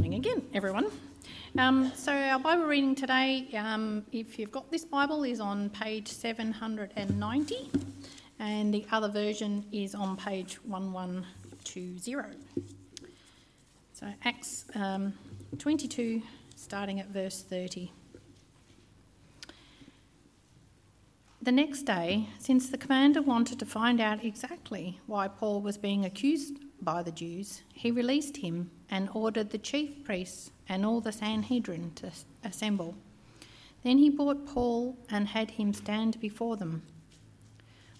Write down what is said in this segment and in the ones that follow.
morning again, everyone. Um, so, our Bible reading today, um, if you've got this Bible, is on page 790, and the other version is on page 1120. So, Acts um, 22, starting at verse 30. The next day, since the commander wanted to find out exactly why Paul was being accused by the Jews, he released him and ordered the chief priests and all the Sanhedrin to assemble. Then he brought Paul and had him stand before them.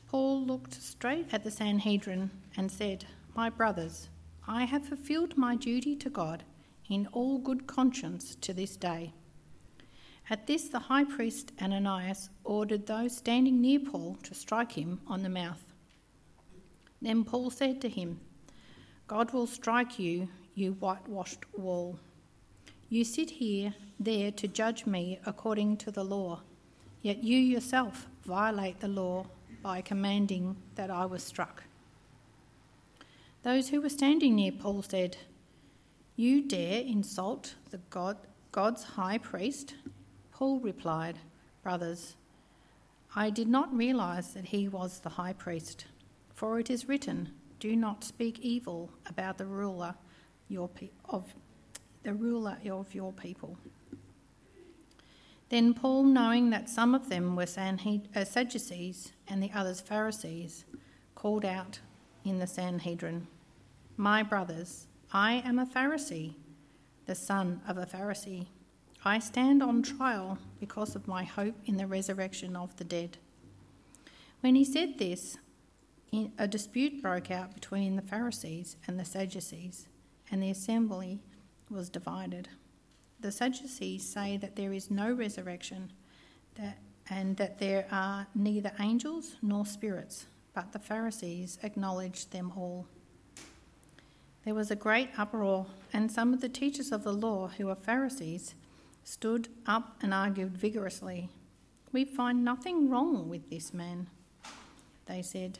Paul looked straight at the Sanhedrin and said, My brothers, I have fulfilled my duty to God in all good conscience to this day. At this, the high priest Ananias ordered those standing near Paul to strike him on the mouth. Then Paul said to him, God will strike you, you whitewashed wall. You sit here, there to judge me according to the law, yet you yourself violate the law by commanding that I was struck. Those who were standing near Paul said, You dare insult the God, God's high priest? Paul replied, Brothers, I did not realize that he was the high priest, for it is written, do not speak evil about the ruler your pe- of the ruler of your people. Then Paul, knowing that some of them were Sanhed- uh, Sadducees and the others Pharisees, called out in the Sanhedrin, My brothers, I am a Pharisee, the son of a Pharisee. I stand on trial because of my hope in the resurrection of the dead. When he said this, a dispute broke out between the Pharisees and the Sadducees, and the assembly was divided. The Sadducees say that there is no resurrection, that, and that there are neither angels nor spirits, but the Pharisees acknowledge them all. There was a great uproar, and some of the teachers of the law, who are Pharisees, stood up and argued vigorously. We find nothing wrong with this man, they said.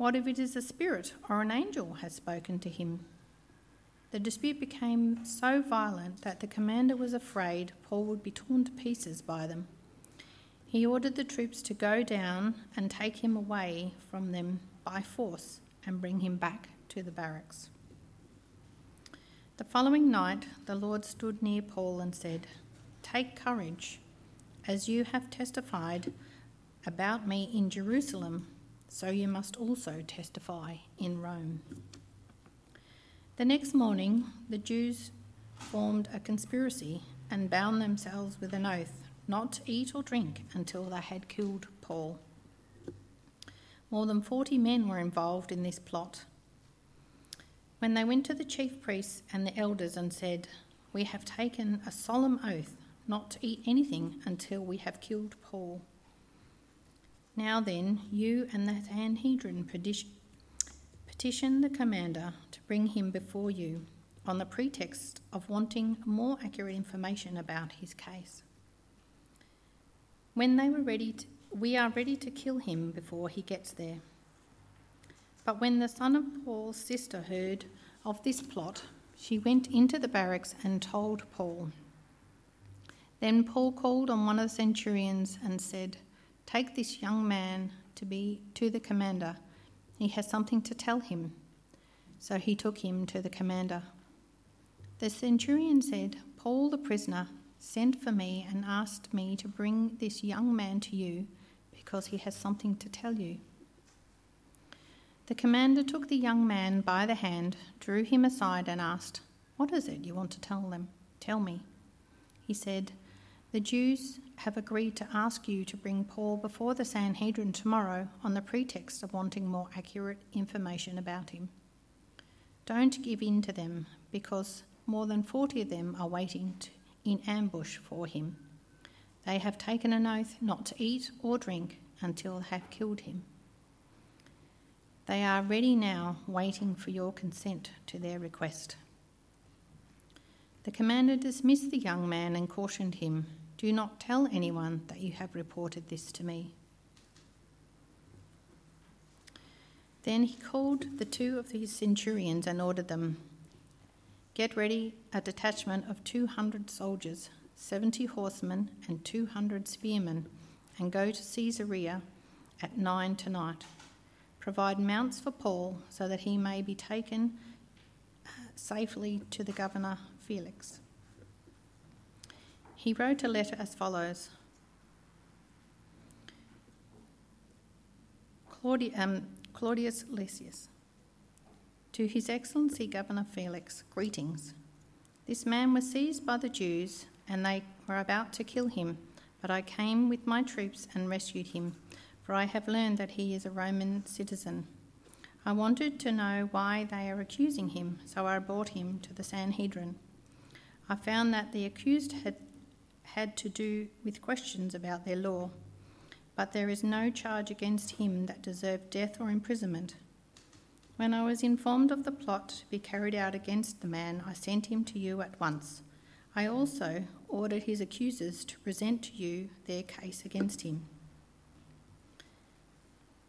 What if it is a spirit or an angel has spoken to him? The dispute became so violent that the commander was afraid Paul would be torn to pieces by them. He ordered the troops to go down and take him away from them by force and bring him back to the barracks. The following night, the Lord stood near Paul and said, Take courage, as you have testified about me in Jerusalem so you must also testify in Rome. The next morning, the Jews formed a conspiracy and bound themselves with an oath not to eat or drink until they had killed Paul. More than 40 men were involved in this plot. When they went to the chief priests and the elders and said, We have taken a solemn oath not to eat anything until we have killed Paul. Now then, you and the Sanhedrin petition the commander to bring him before you on the pretext of wanting more accurate information about his case. When they were ready, to, we are ready to kill him before he gets there. But when the son of Paul's sister heard of this plot, she went into the barracks and told Paul. Then Paul called on one of the centurions and said, Take this young man to be to the commander. He has something to tell him. So he took him to the commander. The centurion said, Paul the prisoner sent for me and asked me to bring this young man to you because he has something to tell you. The commander took the young man by the hand, drew him aside, and asked, What is it you want to tell them? Tell me. He said, The Jews have agreed to ask you to bring Paul before the Sanhedrin tomorrow on the pretext of wanting more accurate information about him. Don't give in to them, because more than 40 of them are waiting to, in ambush for him. They have taken an oath not to eat or drink until they have killed him. They are ready now, waiting for your consent to their request. The commander dismissed the young man and cautioned him do not tell anyone that you have reported this to me. Then he called the two of his centurions and ordered them Get ready a detachment of 200 soldiers, 70 horsemen, and 200 spearmen, and go to Caesarea at nine tonight. Provide mounts for Paul so that he may be taken uh, safely to the governor Felix. He wrote a letter as follows Claudi- um, Claudius Lysias. To His Excellency Governor Felix, greetings. This man was seized by the Jews, and they were about to kill him, but I came with my troops and rescued him, for I have learned that he is a Roman citizen. I wanted to know why they are accusing him, so I brought him to the Sanhedrin. I found that the accused had had to do with questions about their law, but there is no charge against him that deserved death or imprisonment. When I was informed of the plot to be carried out against the man, I sent him to you at once. I also ordered his accusers to present to you their case against him.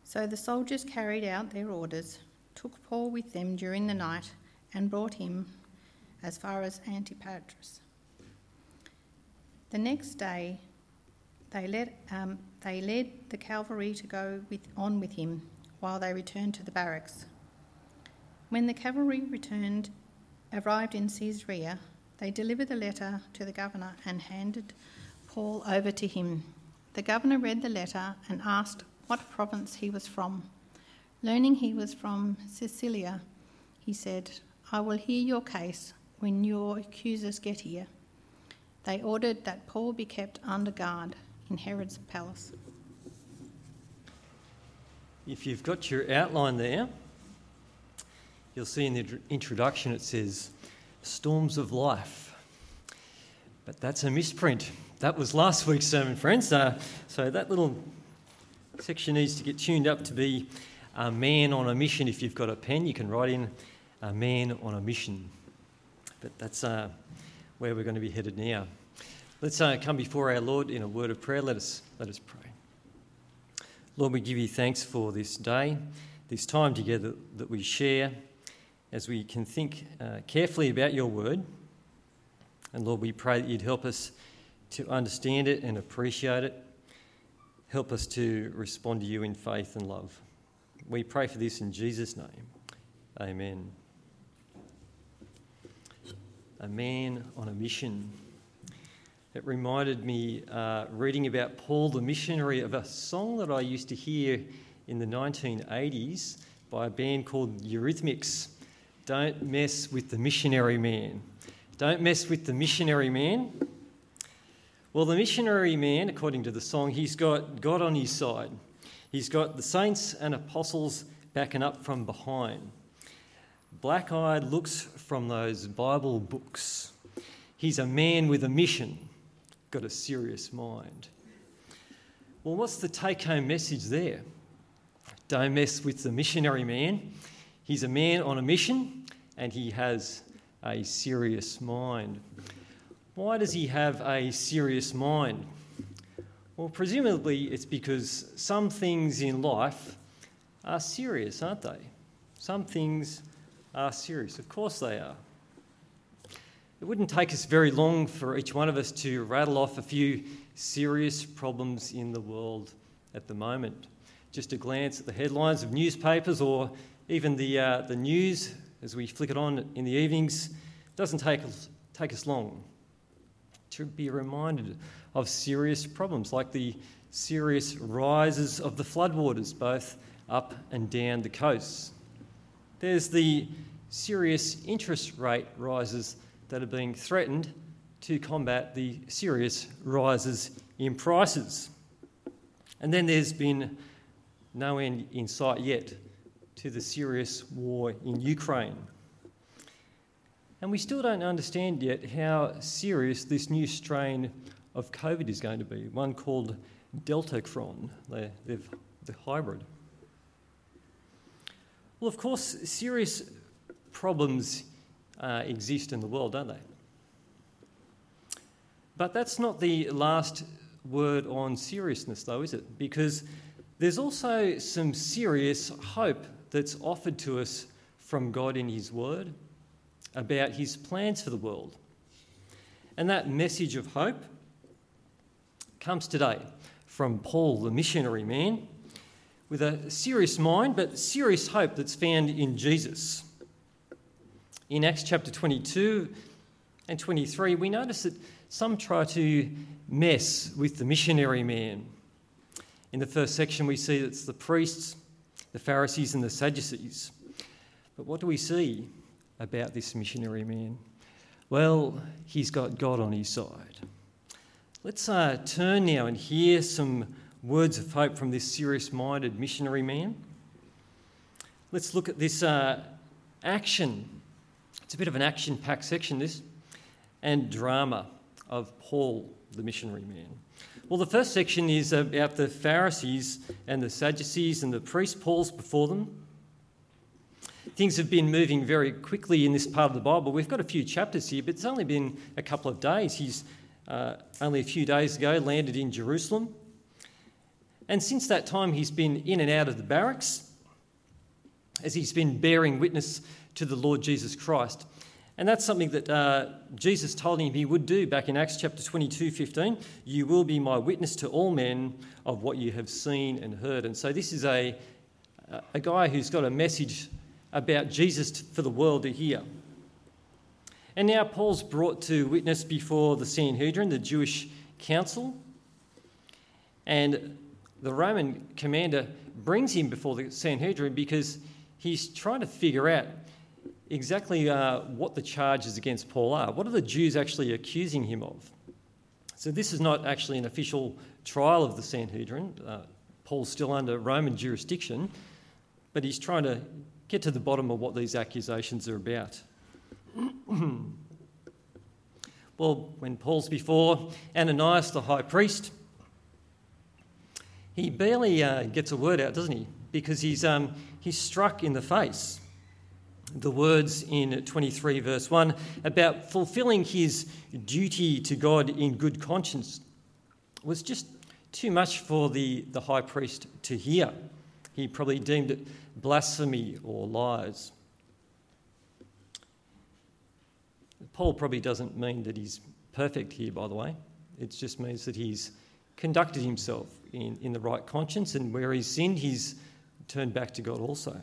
So the soldiers carried out their orders, took Paul with them during the night, and brought him as far as Antipatris. The next day, they led, um, they led the cavalry to go with, on with him while they returned to the barracks. When the cavalry returned, arrived in Caesarea, they delivered the letter to the governor and handed Paul over to him. The governor read the letter and asked what province he was from. Learning he was from Cilicia, he said, I will hear your case when your accusers get here. They ordered that Paul be kept under guard in Herod's palace. If you've got your outline there, You'll see in the introduction it says, Storms of Life. But that's a misprint. That was last week's sermon, friends. Uh, so that little section needs to get tuned up to be a man on a mission. If you've got a pen, you can write in a man on a mission. But that's uh, where we're going to be headed now. Let's uh, come before our Lord in a word of prayer. Let us, let us pray. Lord, we give you thanks for this day, this time together that we share as we can think uh, carefully about your word. And Lord, we pray that you'd help us to understand it and appreciate it. Help us to respond to you in faith and love. We pray for this in Jesus' name. Amen. A man on a mission. It reminded me, uh, reading about Paul the missionary, of a song that I used to hear in the 1980s by a band called Eurythmics. Don't mess with the missionary man. Don't mess with the missionary man. Well, the missionary man, according to the song, he's got God on his side. He's got the saints and apostles backing up from behind. Black eyed looks from those Bible books. He's a man with a mission, got a serious mind. Well, what's the take home message there? Don't mess with the missionary man. He's a man on a mission and he has a serious mind. Why does he have a serious mind? Well, presumably it's because some things in life are serious, aren't they? Some things are serious. Of course they are. It wouldn't take us very long for each one of us to rattle off a few serious problems in the world at the moment. Just a glance at the headlines of newspapers or even the, uh, the news, as we flick it on in the evenings, doesn't take take us long to be reminded of serious problems like the serious rises of the floodwaters, both up and down the coasts. There's the serious interest rate rises that are being threatened to combat the serious rises in prices. And then there's been no end in sight yet to the serious war in Ukraine. And we still don't understand yet how serious this new strain of COVID is going to be, one called Deltacron, the, the hybrid. Well, of course, serious problems uh, exist in the world, don't they? But that's not the last word on seriousness, though, is it? Because there's also some serious hope that's offered to us from God in His Word. about his plans for the world. And that message of hope comes today from Paul, the missionary man, with a serious mind but serious hope that's found in Jesus. In Acts chapter 22 and 23, we notice that some try to mess with the missionary man. In the first section, we see it's the priests, the Pharisees, and the Sadducees. But what do we see about this missionary man? Well, he's got God on his side. Let's uh, turn now and hear some words of hope from this serious minded missionary man. Let's look at this uh, action. It's a bit of an action packed section, this, and drama of Paul, the missionary man. Well, the first section is about the Pharisees and the Sadducees and the priests. Paul's before them. Things have been moving very quickly in this part of the Bible. We've got a few chapters here, but it's only been a couple of days. He's uh, only a few days ago landed in Jerusalem. And since that time, he's been in and out of the barracks as he's been bearing witness to the Lord Jesus Christ. And that's something that uh, Jesus told him he would do back in Acts chapter 22 15. You will be my witness to all men of what you have seen and heard. And so this is a, a guy who's got a message about Jesus for the world to hear. And now Paul's brought to witness before the Sanhedrin, the Jewish council. And the Roman commander brings him before the Sanhedrin because he's trying to figure out exactly uh, what the charges against Paul are. What are the Jews actually accusing him of? So, this is not actually an official trial of the Sanhedrin. Uh, Paul's still under Roman jurisdiction, but he's trying to get to the bottom of what these accusations are about. well, when Paul's before Ananias, the high priest, he barely uh, gets a word out, doesn't he? Because he's, um, he's struck in the face the words in 23, verse 1, about fulfilling his duty to God in good conscience was just too much for the, the high priest to hear. He probably deemed it blasphemy or lies. Paul probably doesn't mean that he's perfect here, by the way. It just means that he's conducted himself in, in the right conscience, and where he's sinned, he's turned back to God also.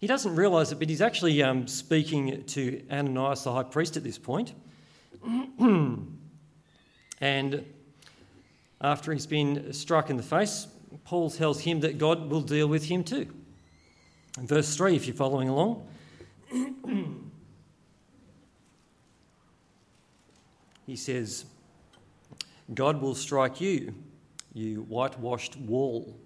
He doesn't realise it, but he's actually um, speaking to Ananias, the high priest, at this point. and after he's been struck in the face, Paul tells him that God will deal with him too. In verse 3, if you're following along, he says, God will strike you, you whitewashed wall.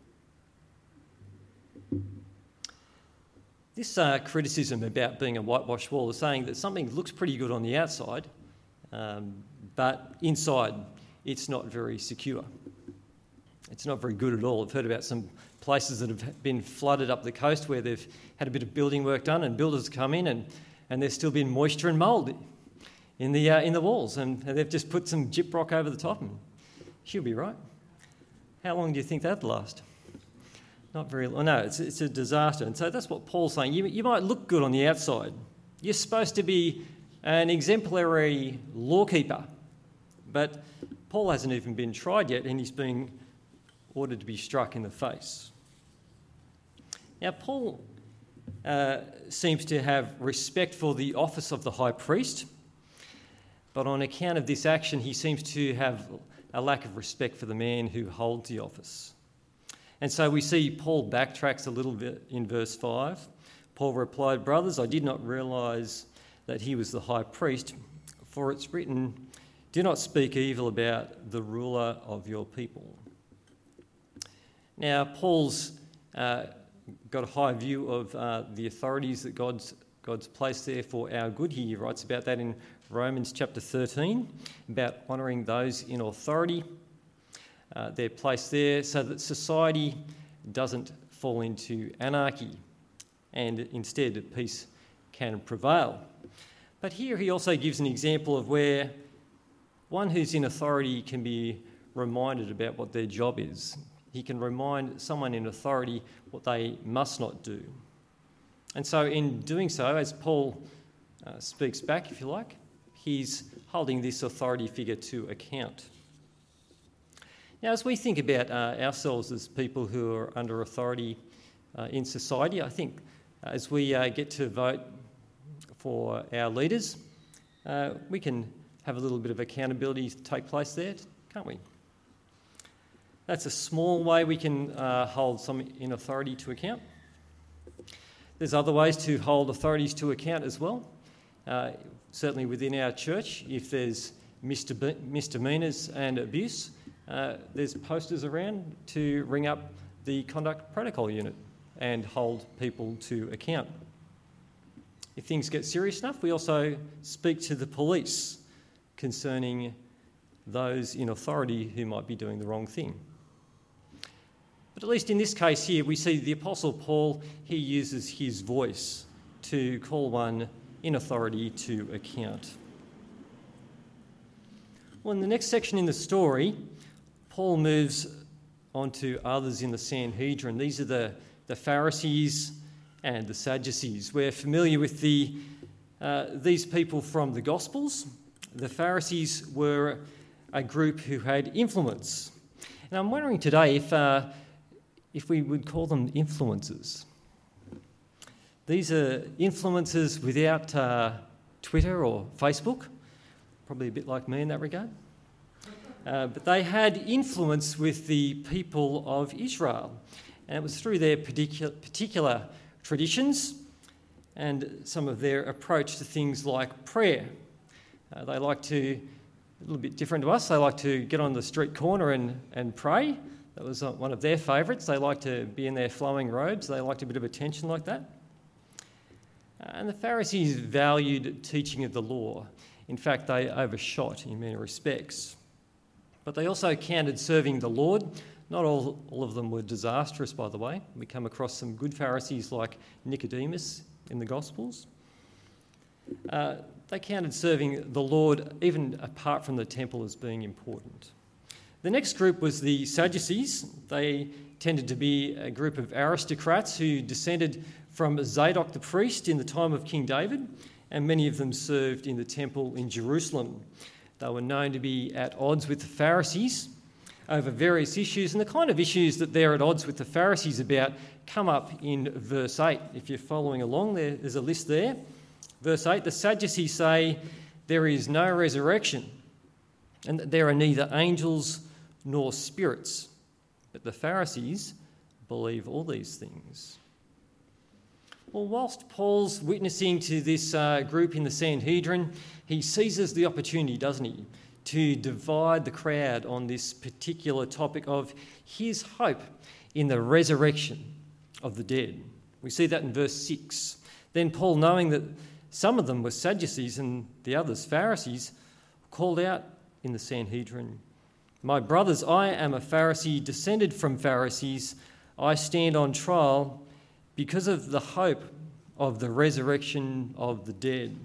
This uh, criticism about being a whitewashed wall is saying that something looks pretty good on the outside, um, but inside it's not very secure. It's not very good at all. I've heard about some places that have been flooded up the coast where they've had a bit of building work done and builders come in and, and there's still been moisture and mould in the, uh, in the walls and they've just put some gyprock over the top and she'll be right. How long do you think that'd last? Not very long. No, it's, it's a disaster. And so that's what Paul's saying. You, you might look good on the outside. You're supposed to be an exemplary lawkeeper. But Paul hasn't even been tried yet, and he's being ordered to be struck in the face. Now, Paul uh, seems to have respect for the office of the high priest, but on account of this action, he seems to have a lack of respect for the man who holds the office. And so we see Paul backtracks a little bit in verse 5. Paul replied, Brothers, I did not realize that he was the high priest, for it's written, Do not speak evil about the ruler of your people. Now, Paul's uh, got a high view of uh, the authorities that God's, God's placed there for our good. He writes about that in Romans chapter 13, about honouring those in authority. Uh, placed there so that society doesn't fall into anarchy and instead peace can prevail. But here he also gives an example of where one who's in authority can be reminded about what their job is. He can remind someone in authority what they must not do. And so, in doing so, as Paul uh, speaks back, if you like, he's holding this authority figure to account. Now, as we think about uh, ourselves as people who are under authority uh, in society, I think as we uh, get to vote for our leaders, uh, we can have a little bit of accountability take place there, can't we? That's a small way we can uh, hold some in authority to account. There's other ways to hold authorities to account as well. Certainly within our church, if there's misdemeanours and abuse, uh, there's posters around to ring up the conduct protocol unit and hold people to account. If things get serious enough, we also speak to the police concerning those in authority who might be doing the wrong thing. But at least in this case here, we see the Apostle Paul, he uses his voice to call one in authority to account. Well, in the next section in the story, Paul moves on to others in the Sanhedrin. These are the, the Pharisees and the Sadducees. We're familiar with the, uh, these people from the Gospels. The Pharisees were a group who had influence. And I'm wondering today if, uh, if we would call them influencers. These are influencers without uh, Twitter or Facebook, probably a bit like me in that regard. Uh, but they had influence with the people of Israel, and it was through their particular, traditions and some of their approach to things like prayer. Uh, they like to, a little bit different to us, they like to get on the street corner and, and pray. That was uh, one of their favourites. They like to be in their flowing robes, they liked a bit of attention like that. Uh, and the Pharisees valued teaching of the law. In fact, they overshot in many respects. But they also counted serving the Lord. Not all, all of them were disastrous, by the way. We come across some good Pharisees like Nicodemus in the Gospels. Uh, they counted serving the Lord, even apart from the temple, as being important. The next group was the Sadducees. They tended to be a group of aristocrats who descended from Zadok the priest in the time of King David, and many of them served in the temple in Jerusalem. They were known to be at odds with the Pharisees over various issues, and the kind of issues that they're at odds with the Pharisees about come up in verse 8. If you're following along, there's a list there. Verse 8 the Sadducees say there is no resurrection, and that there are neither angels nor spirits. But the Pharisees believe all these things. Well, whilst Paul's witnessing to this uh, group in the Sanhedrin, he seizes the opportunity, doesn't he, to divide the crowd on this particular topic of his hope in the resurrection of the dead. We see that in verse 6. Then Paul, knowing that some of them were Sadducees and the others Pharisees, called out in the Sanhedrin, My brothers, I am a Pharisee, descended from Pharisees. I stand on trial because of the hope of the resurrection of the dead.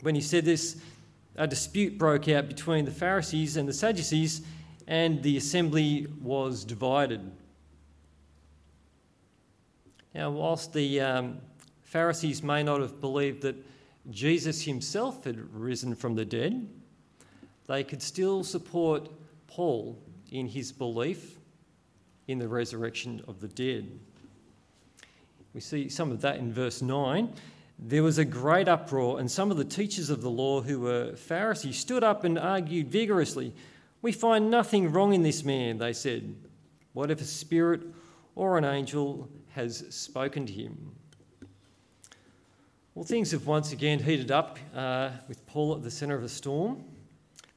When he said this, a dispute broke out between the Pharisees and the Sadducees, and the assembly was divided. Now, whilst the um, Pharisees may not have believed that Jesus himself had risen from the dead, they could still support Paul in his belief in the resurrection of the dead. We see some of that in verse 9. There was a great uproar, and some of the teachers of the law, who were Pharisees, stood up and argued vigorously. We find nothing wrong in this man, they said. What if a spirit or an angel has spoken to him? Well, things have once again heated up uh, with Paul at the centre of a storm.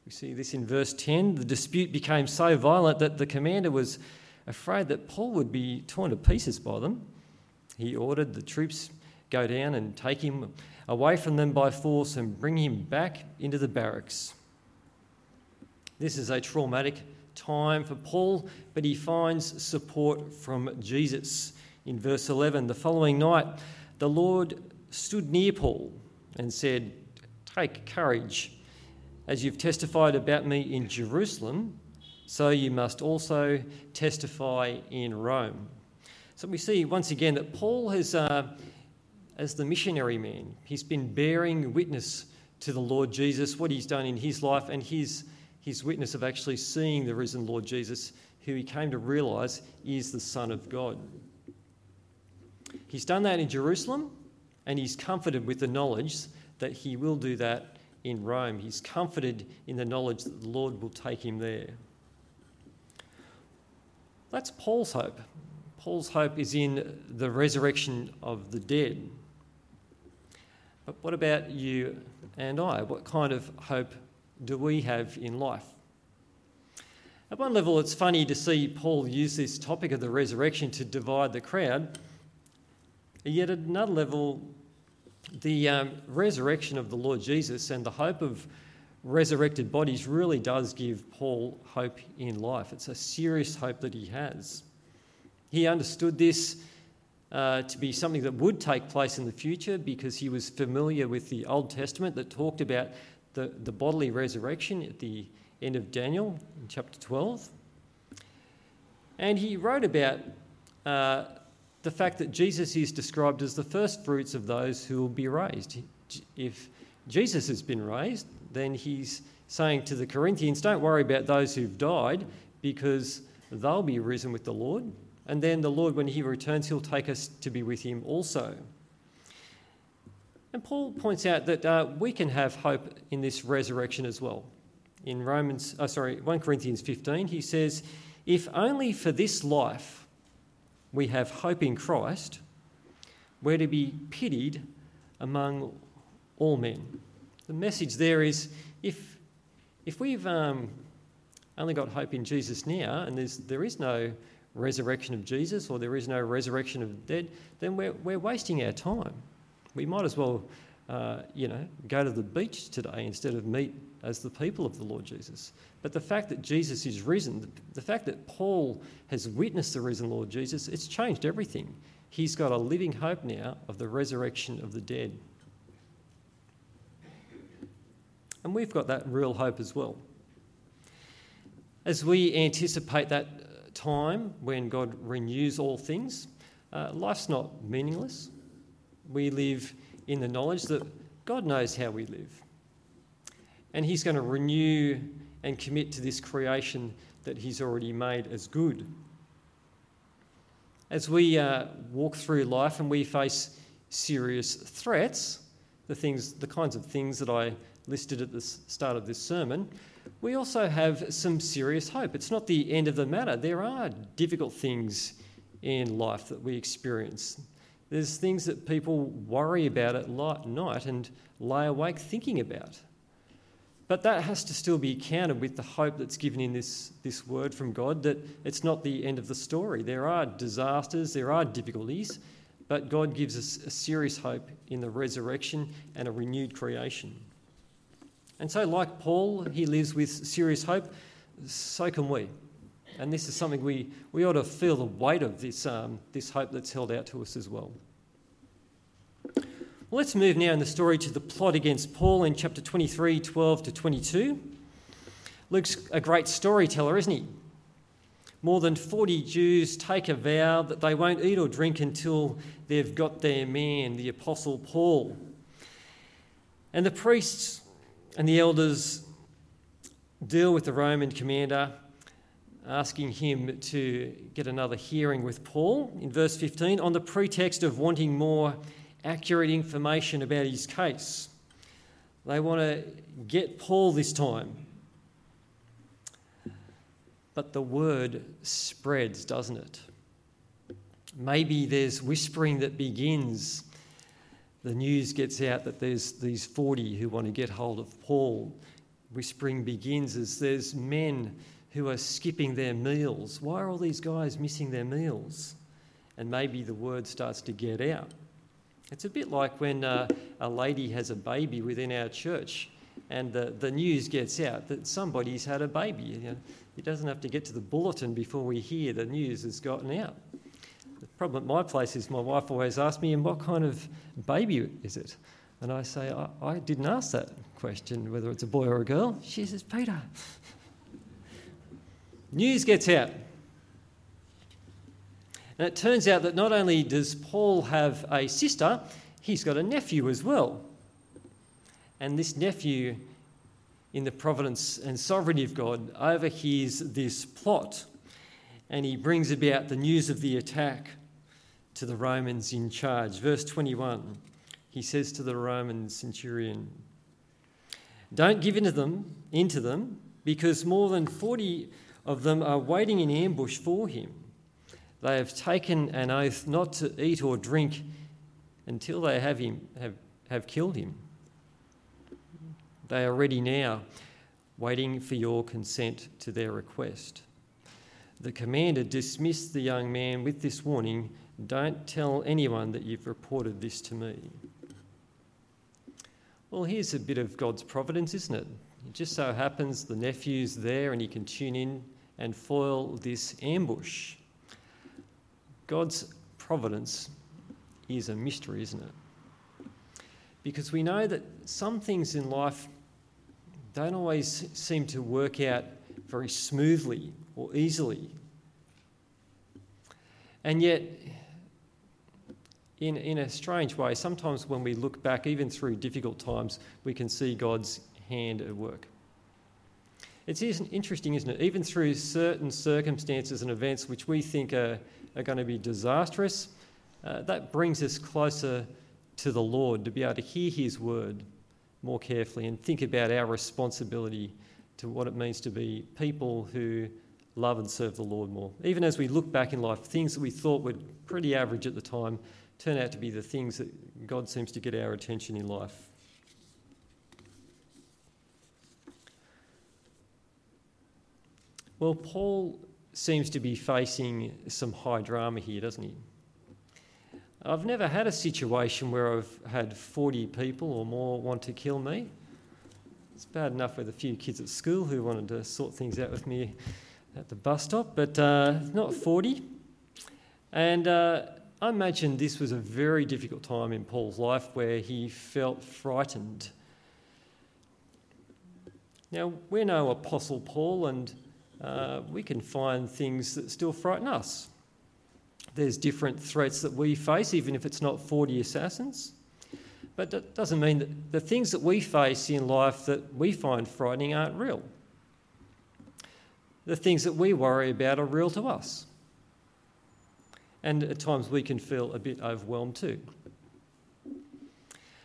We see this in verse 10. The dispute became so violent that the commander was afraid that Paul would be torn to pieces by them. He ordered the troops go down and take him away from them by force and bring him back into the barracks. This is a traumatic time for Paul, but he finds support from Jesus. In verse 11, the following night, the Lord stood near Paul and said, Take courage. As you've testified about me in Jerusalem, so you must also testify in Rome. So we see once again that Paul has uh, as the missionary man. He's been bearing witness to the Lord Jesus, what he's done in his life, and his, his witness of actually seeing the risen Lord Jesus, who he came to realise is the Son of God. He's done that in Jerusalem, and he's comforted with the knowledge that he will do that in Rome. He's comforted in the knowledge that the Lord will take him there. That's Paul's hope. Paul's hope is in the resurrection of the dead. But what about you and I? What kind of hope do we have in life? At one level, it's funny to see Paul use this topic of the resurrection to divide the crowd. Yet at another level, the um, resurrection of the Lord Jesus and the hope of resurrected bodies really does give Paul hope in life. It's a serious hope that he has. He understood this uh, to be something that would take place in the future because he was familiar with the Old Testament that talked about the, the bodily resurrection at the end of Daniel in chapter 12. And he wrote about uh, the fact that Jesus is described as the first fruits of those who will be raised. If Jesus has been raised, then he's saying to the Corinthians, don't worry about those who've died because they'll be risen with the Lord. And then the Lord, when he returns, he'll take us to be with him also. And Paul points out that uh, we can have hope in this resurrection as well. In Romans, oh, sorry, 1 Corinthians 15, he says, If only for this life we have hope in Christ, we're to be pitied among all men. The message there is if, if we've um, only got hope in Jesus now and there's, there is no resurrection of Jesus or there is no resurrection of the dead, then we're, we're wasting our time. We might as well, uh, you know, go to the beach today instead of meet as the people of the Lord Jesus. But the fact that Jesus is risen, the, fact that Paul has witnessed the risen Lord Jesus, it's changed everything. He's got a living hope now of the resurrection of the dead. And we've got that real hope as well. As we anticipate that time when God renews all things, uh, life's not meaningless. We live in the knowledge that God knows how we live and He's going to renew and commit to this creation that He's already made as good. As we uh, walk through life and we face serious threats, the things, the kinds of things that I listed at the start of this sermon, we also have some serious hope. It's not the end of the matter. There are difficult things in life that we experience. There's things that people worry about at night and lie awake thinking about. But that has to still be countered with the hope that's given in this, this word from God that it's not the end of the story. There are disasters, there are difficulties, but God gives us a serious hope in the resurrection and a renewed creation. And so, like Paul, he lives with serious hope, so can we. And this is something we, we ought to feel the weight of this, um, this hope that's held out to us as well. Well, let's move now in the story to the plot against Paul in chapter 23, 12 to 22. Luke's a great storyteller, isn't he? More than 40 Jews take a vow that they won't eat or drink until they've got their man, the Apostle Paul. And the priests and the elders deal with the Roman commander, asking him to get another hearing with Paul in verse 15 on the pretext of wanting more accurate information about his case. They want to get Paul this time. But the word spreads, doesn't it? Maybe there's whispering that begins. The news gets out that there's these 40 who want to get hold of Paul. Whispering begins as there's men who are skipping their meals. Why are all these guys missing their meals? And maybe the word starts to get out. It's a bit like when uh, a lady has a baby within our church and the, the news gets out that somebody's had a baby. You know, it doesn't have to get to the bulletin before we hear the news has gotten out. Problem at my place is my wife always asks me, and what kind of baby is it? And I say, I, I didn't ask that question, whether it's a boy or a girl. She says, Peter. news gets out. And it turns out that not only does Paul have a sister, he's got a nephew as well. And this nephew, in the providence and sovereignty of God, overhears this plot and he brings about the news of the attack to the Romans in charge. Verse 21, he says to the Roman centurion, Don't give into them, into them, because more than 40 of them are waiting in ambush for him. They have taken an oath not to eat or drink until they have him have, have killed him. They are ready now, waiting for your consent to their request. The commander dismissed the young man with this warning don't tell anyone that you've reported this to me. Well, here's a bit of God's providence, isn't it? It just so happens the nephew's there and he can tune in and foil this ambush. God's providence is a mystery, isn't it? Because we know that some things in life don't always seem to work out very smoothly or easily. And yet, in, in a strange way, sometimes when we look back, even through difficult times, we can see God's hand at work. It's interesting, isn't it? Even through certain circumstances and events which we think are, are going to be disastrous, uh, that brings us closer to the Lord to be able to hear His word more carefully and think about our responsibility to what it means to be people who love and serve the Lord more. Even as we look back in life, things that we thought were pretty average at the time turn out to be the things that God seems to get our attention in life. Well, Paul seems to be facing some high drama here, doesn't he? I've never had a situation where I've had 40 people or more want to kill me. It's bad enough with a few kids at school who wanted to sort things out with me at the bus stop, but uh, not 40. And uh, I imagine this was a very difficult time in Paul's life where he felt frightened. Now, we're no Apostle Paul, and uh, we can find things that still frighten us. There's different threats that we face, even if it's not 40 assassins. But that doesn't mean that the things that we face in life that we find frightening aren't real the things that we worry about are real to us. And at times we can feel a bit overwhelmed too.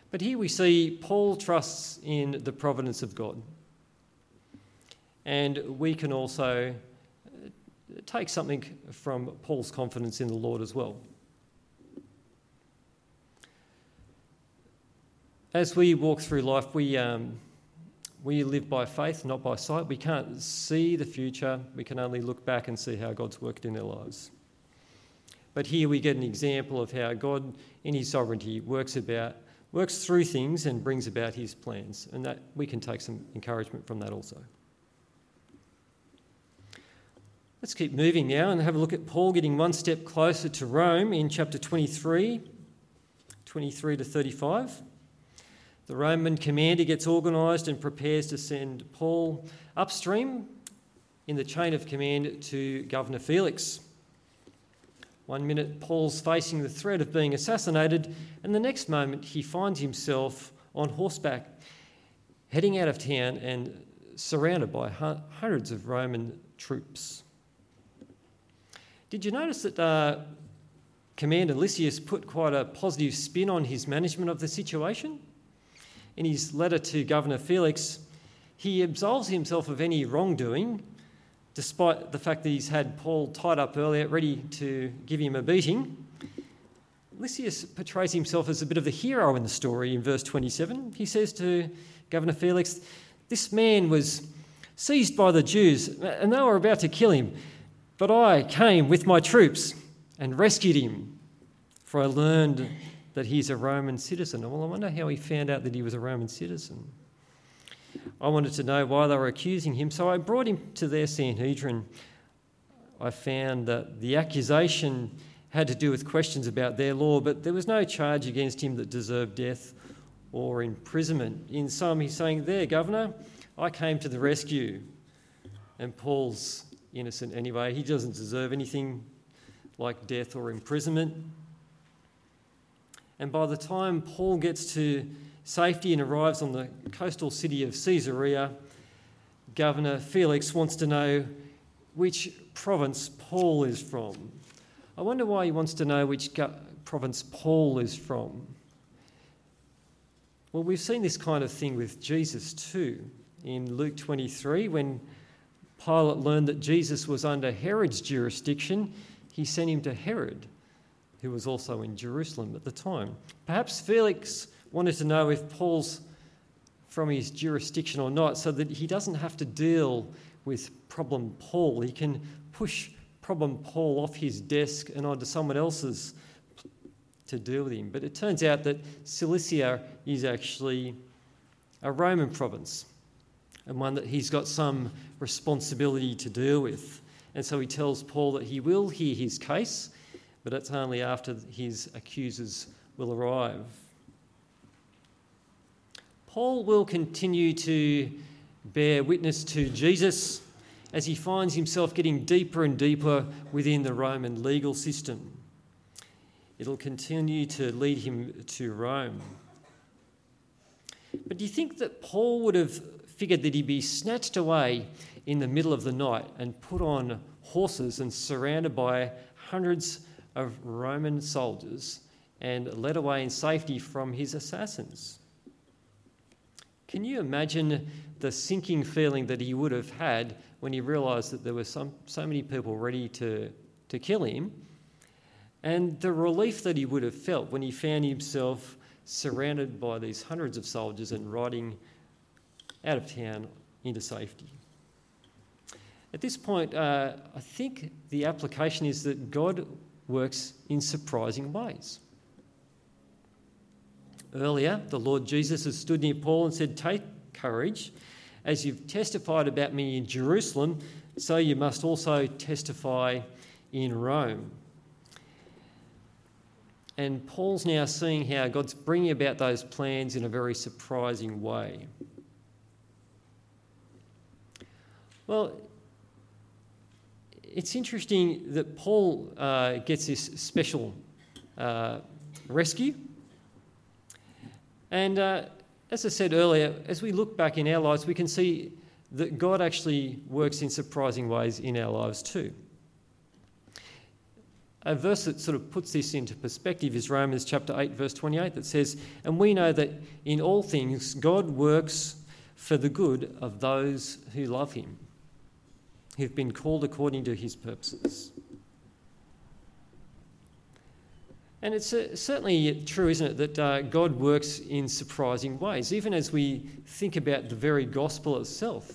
But here we see Paul trusts in the providence of God. And we can also uh, take something from Paul's confidence in the Lord as well. As we walk through life, we, um, we live by faith, not by sight. We can't see the future. We can only look back and see how God's worked in our lives. But here we get an example of how God, in His sovereignty, works about, works through things and brings about His plans, and that we can take some encouragement from that also. Let's keep moving now and have a look at Paul getting one step closer to Rome in chapter 23, 23 to 35. The Roman commander gets organised and prepares to send Paul upstream in the chain of command to Governor Felix. One minute, Paul's facing the threat of being assassinated, and the next moment, he finds himself on horseback, heading out of town and surrounded by hundreds of Roman troops. Did you notice that uh, Commander Lysias put quite a positive spin on his management of the situation? in his letter to Governor Felix, he absolves himself of any wrongdoing, despite the fact that he's had Paul tied up earlier, ready to give him a beating. Lysias portrays himself as a bit of the hero in the story in verse 27. He says to Governor Felix, This man was seized by the Jews and they were about to kill him, but I came with my troops and rescued him, for I learned that he's a Roman citizen. Well, I wonder how he found out that he was a Roman citizen. I wanted to know why they were accusing him, so I brought him to their Sanhedrin. I found that the accusation had to do with questions about their law, but there was no charge against him that deserved death or imprisonment. In some, he's saying, There, Governor, I came to the rescue. And Paul's innocent anyway. He doesn't deserve anything like death or imprisonment. And by the time Paul gets to safety and arrives on the coastal city of Caesarea, Governor Felix wants to know which province Paul is from. I wonder why he wants to know which go- province Paul is from. Well, we've seen this kind of thing with Jesus too. In Luke 23, when Pilate learned that Jesus was under Herod's jurisdiction, he sent him to Herod, who was also in Jerusalem at the time. Perhaps Felix wanted to know if Paul's from his jurisdiction or not so that he doesn't have to deal with problem Paul. He can push problem Paul off his desk and onto someone else's to deal with him. But it turns out that Cilicia is actually a Roman province and one that he's got some responsibility to deal with. And so he tells Paul that he will hear his case, but it's only after his accusers will arrive. Paul will continue to bear witness to Jesus as he finds himself getting deeper and deeper within the Roman legal system. It'll continue to lead him to Rome. But do you think that Paul would have figured that he'd be snatched away in the middle of the night and put on horses and surrounded by hundreds of Roman soldiers and led away in safety from his assassins? Can you imagine the sinking feeling that he would have had when he realised that there were some, so many people ready to, to kill him, and the relief that he would have felt when he found himself surrounded by these hundreds of soldiers and riding out of town into safety. At this point, uh, I think the application is that God works in surprising ways. Earlier, the Lord Jesus has stood near Paul and said, Take courage as you've testified about me in Jerusalem, so you must also testify in Rome. And Paul's now seeing how God's bringing about those plans in a very surprising way. Well, it's interesting that Paul uh, gets this special uh, rescue. And uh, as I said earlier, as we look back in our lives, we can see that God actually works in surprising ways in our lives too. A verse that sort of puts this into perspective is Romans chapter 8, verse 28, that says, And we know that in all things God works for the good of those who love him, who've been called according to his purposes. And it's uh, certainly true, isn't it, that uh, God works in surprising ways. Even as we think about the very gospel itself,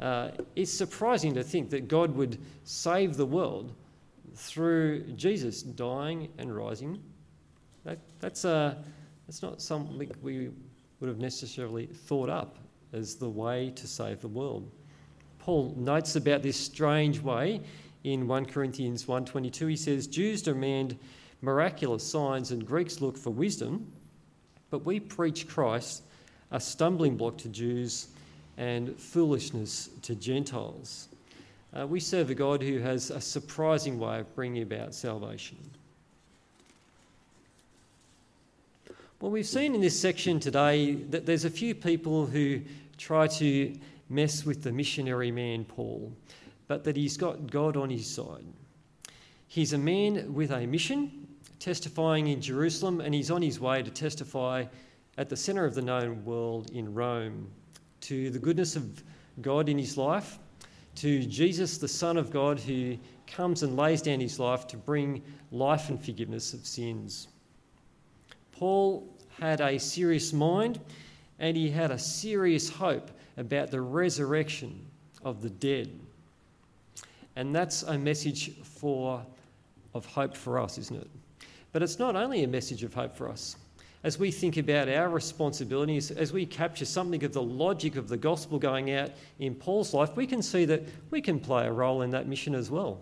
uh, it's surprising to think that God would save the world through Jesus dying and rising. That, that's, uh, that's not something we would have necessarily thought up as the way to save the world. Paul notes about this strange way in 1 Corinthians 1.22. He says, Jews demand miraculous signs, and Greeks look for wisdom, but we preach Christ, a stumbling block to Jews and foolishness to Gentiles. Uh, we serve a God who has a surprising way of bringing about salvation. Well, we've seen in this section today that there's a few people who try to mess with the missionary man Paul, but that he's got God on his side. He's a man with a mission, testifying in Jerusalem, and he's on his way to testify at the centre of the known world in Rome to the goodness of God in his life, to Jesus, the Son of God, who comes and lays down his life to bring life and forgiveness of sins. Paul had a serious mind and he had a serious hope about the resurrection of the dead. And that's a message for, of hope for us, isn't it? But it's not only a message of hope for us. As we think about our responsibilities, as we capture something of the logic of the gospel going out in Paul's life, we can see that we can play a role in that mission as well.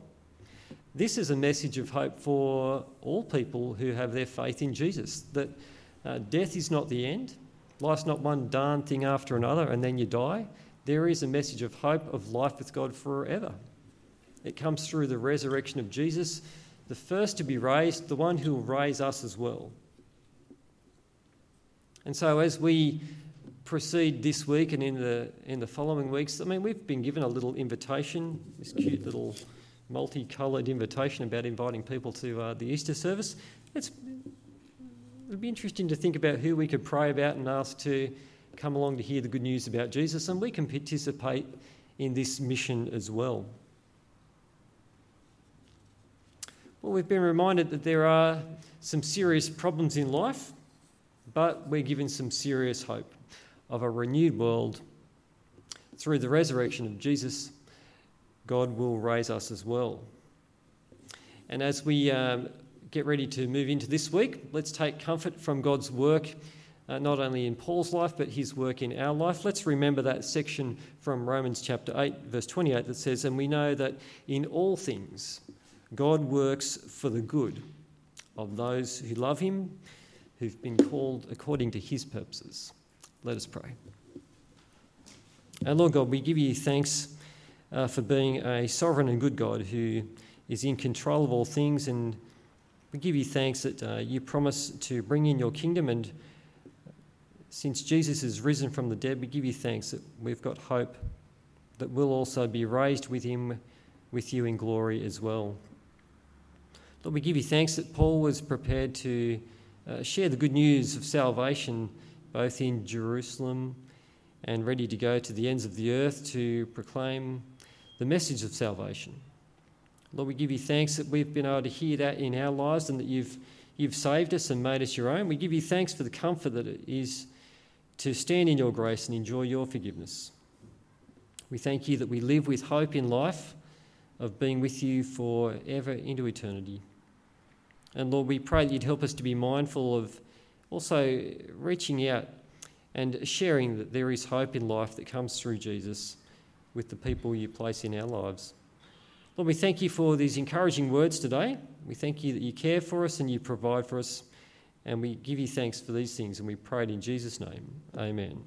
This is a message of hope for all people who have their faith in Jesus that uh, death is not the end, life's not one darn thing after another and then you die. There is a message of hope of life with God forever. It comes through the resurrection of Jesus the first to be raised, the one who will raise us as well. And so, as we proceed this week and in the in the following weeks, I mean, we've been given a little invitation, this cute little multicoloured invitation about inviting people to uh, the Easter service. It's it'd be interesting to think about who we could pray about and ask to come along to hear the good news about Jesus, and we can participate in this mission as well. Well, we've been reminded that there are some serious problems in life, but we're given some serious hope of a renewed world. Through the resurrection of Jesus, God will raise us as well. And as we um, get ready to move into this week, let's take comfort from God's work uh, not only in Paul's life, but his work in our life. Let's remember that section from Romans chapter 8, verse 28, that says, And we know that in all things God works for the good of those who love him, who've been called according to his purposes. Let us pray. Our Lord God, we give you thanks uh, for being a sovereign and good God who is in control of all things. And we give you thanks that uh, you promise to bring in your kingdom and since Jesus is risen from the dead, we give you thanks that we've got hope that we'll also be raised with him, with you in glory as well. Lord, we give you thanks that Paul was prepared to uh, share the good news of salvation both in Jerusalem and ready to go to the ends of the earth to proclaim the message of salvation. Lord, we give you thanks that we've been able to hear that in our lives and that you've, you've saved us and made us your own. We give you thanks for the comfort that it is to stand in your grace and enjoy your forgiveness. We thank you that we live with hope in life of being with you forever into eternity. And Lord, we pray that you'd help us to be mindful of also reaching out and sharing that there is hope in life that comes through Jesus with the people you place in our lives. Lord, we thank you for these encouraging words today. We thank you that you care for us and you provide for us. And we give you thanks for these things and we pray it in Jesus' name. Amen.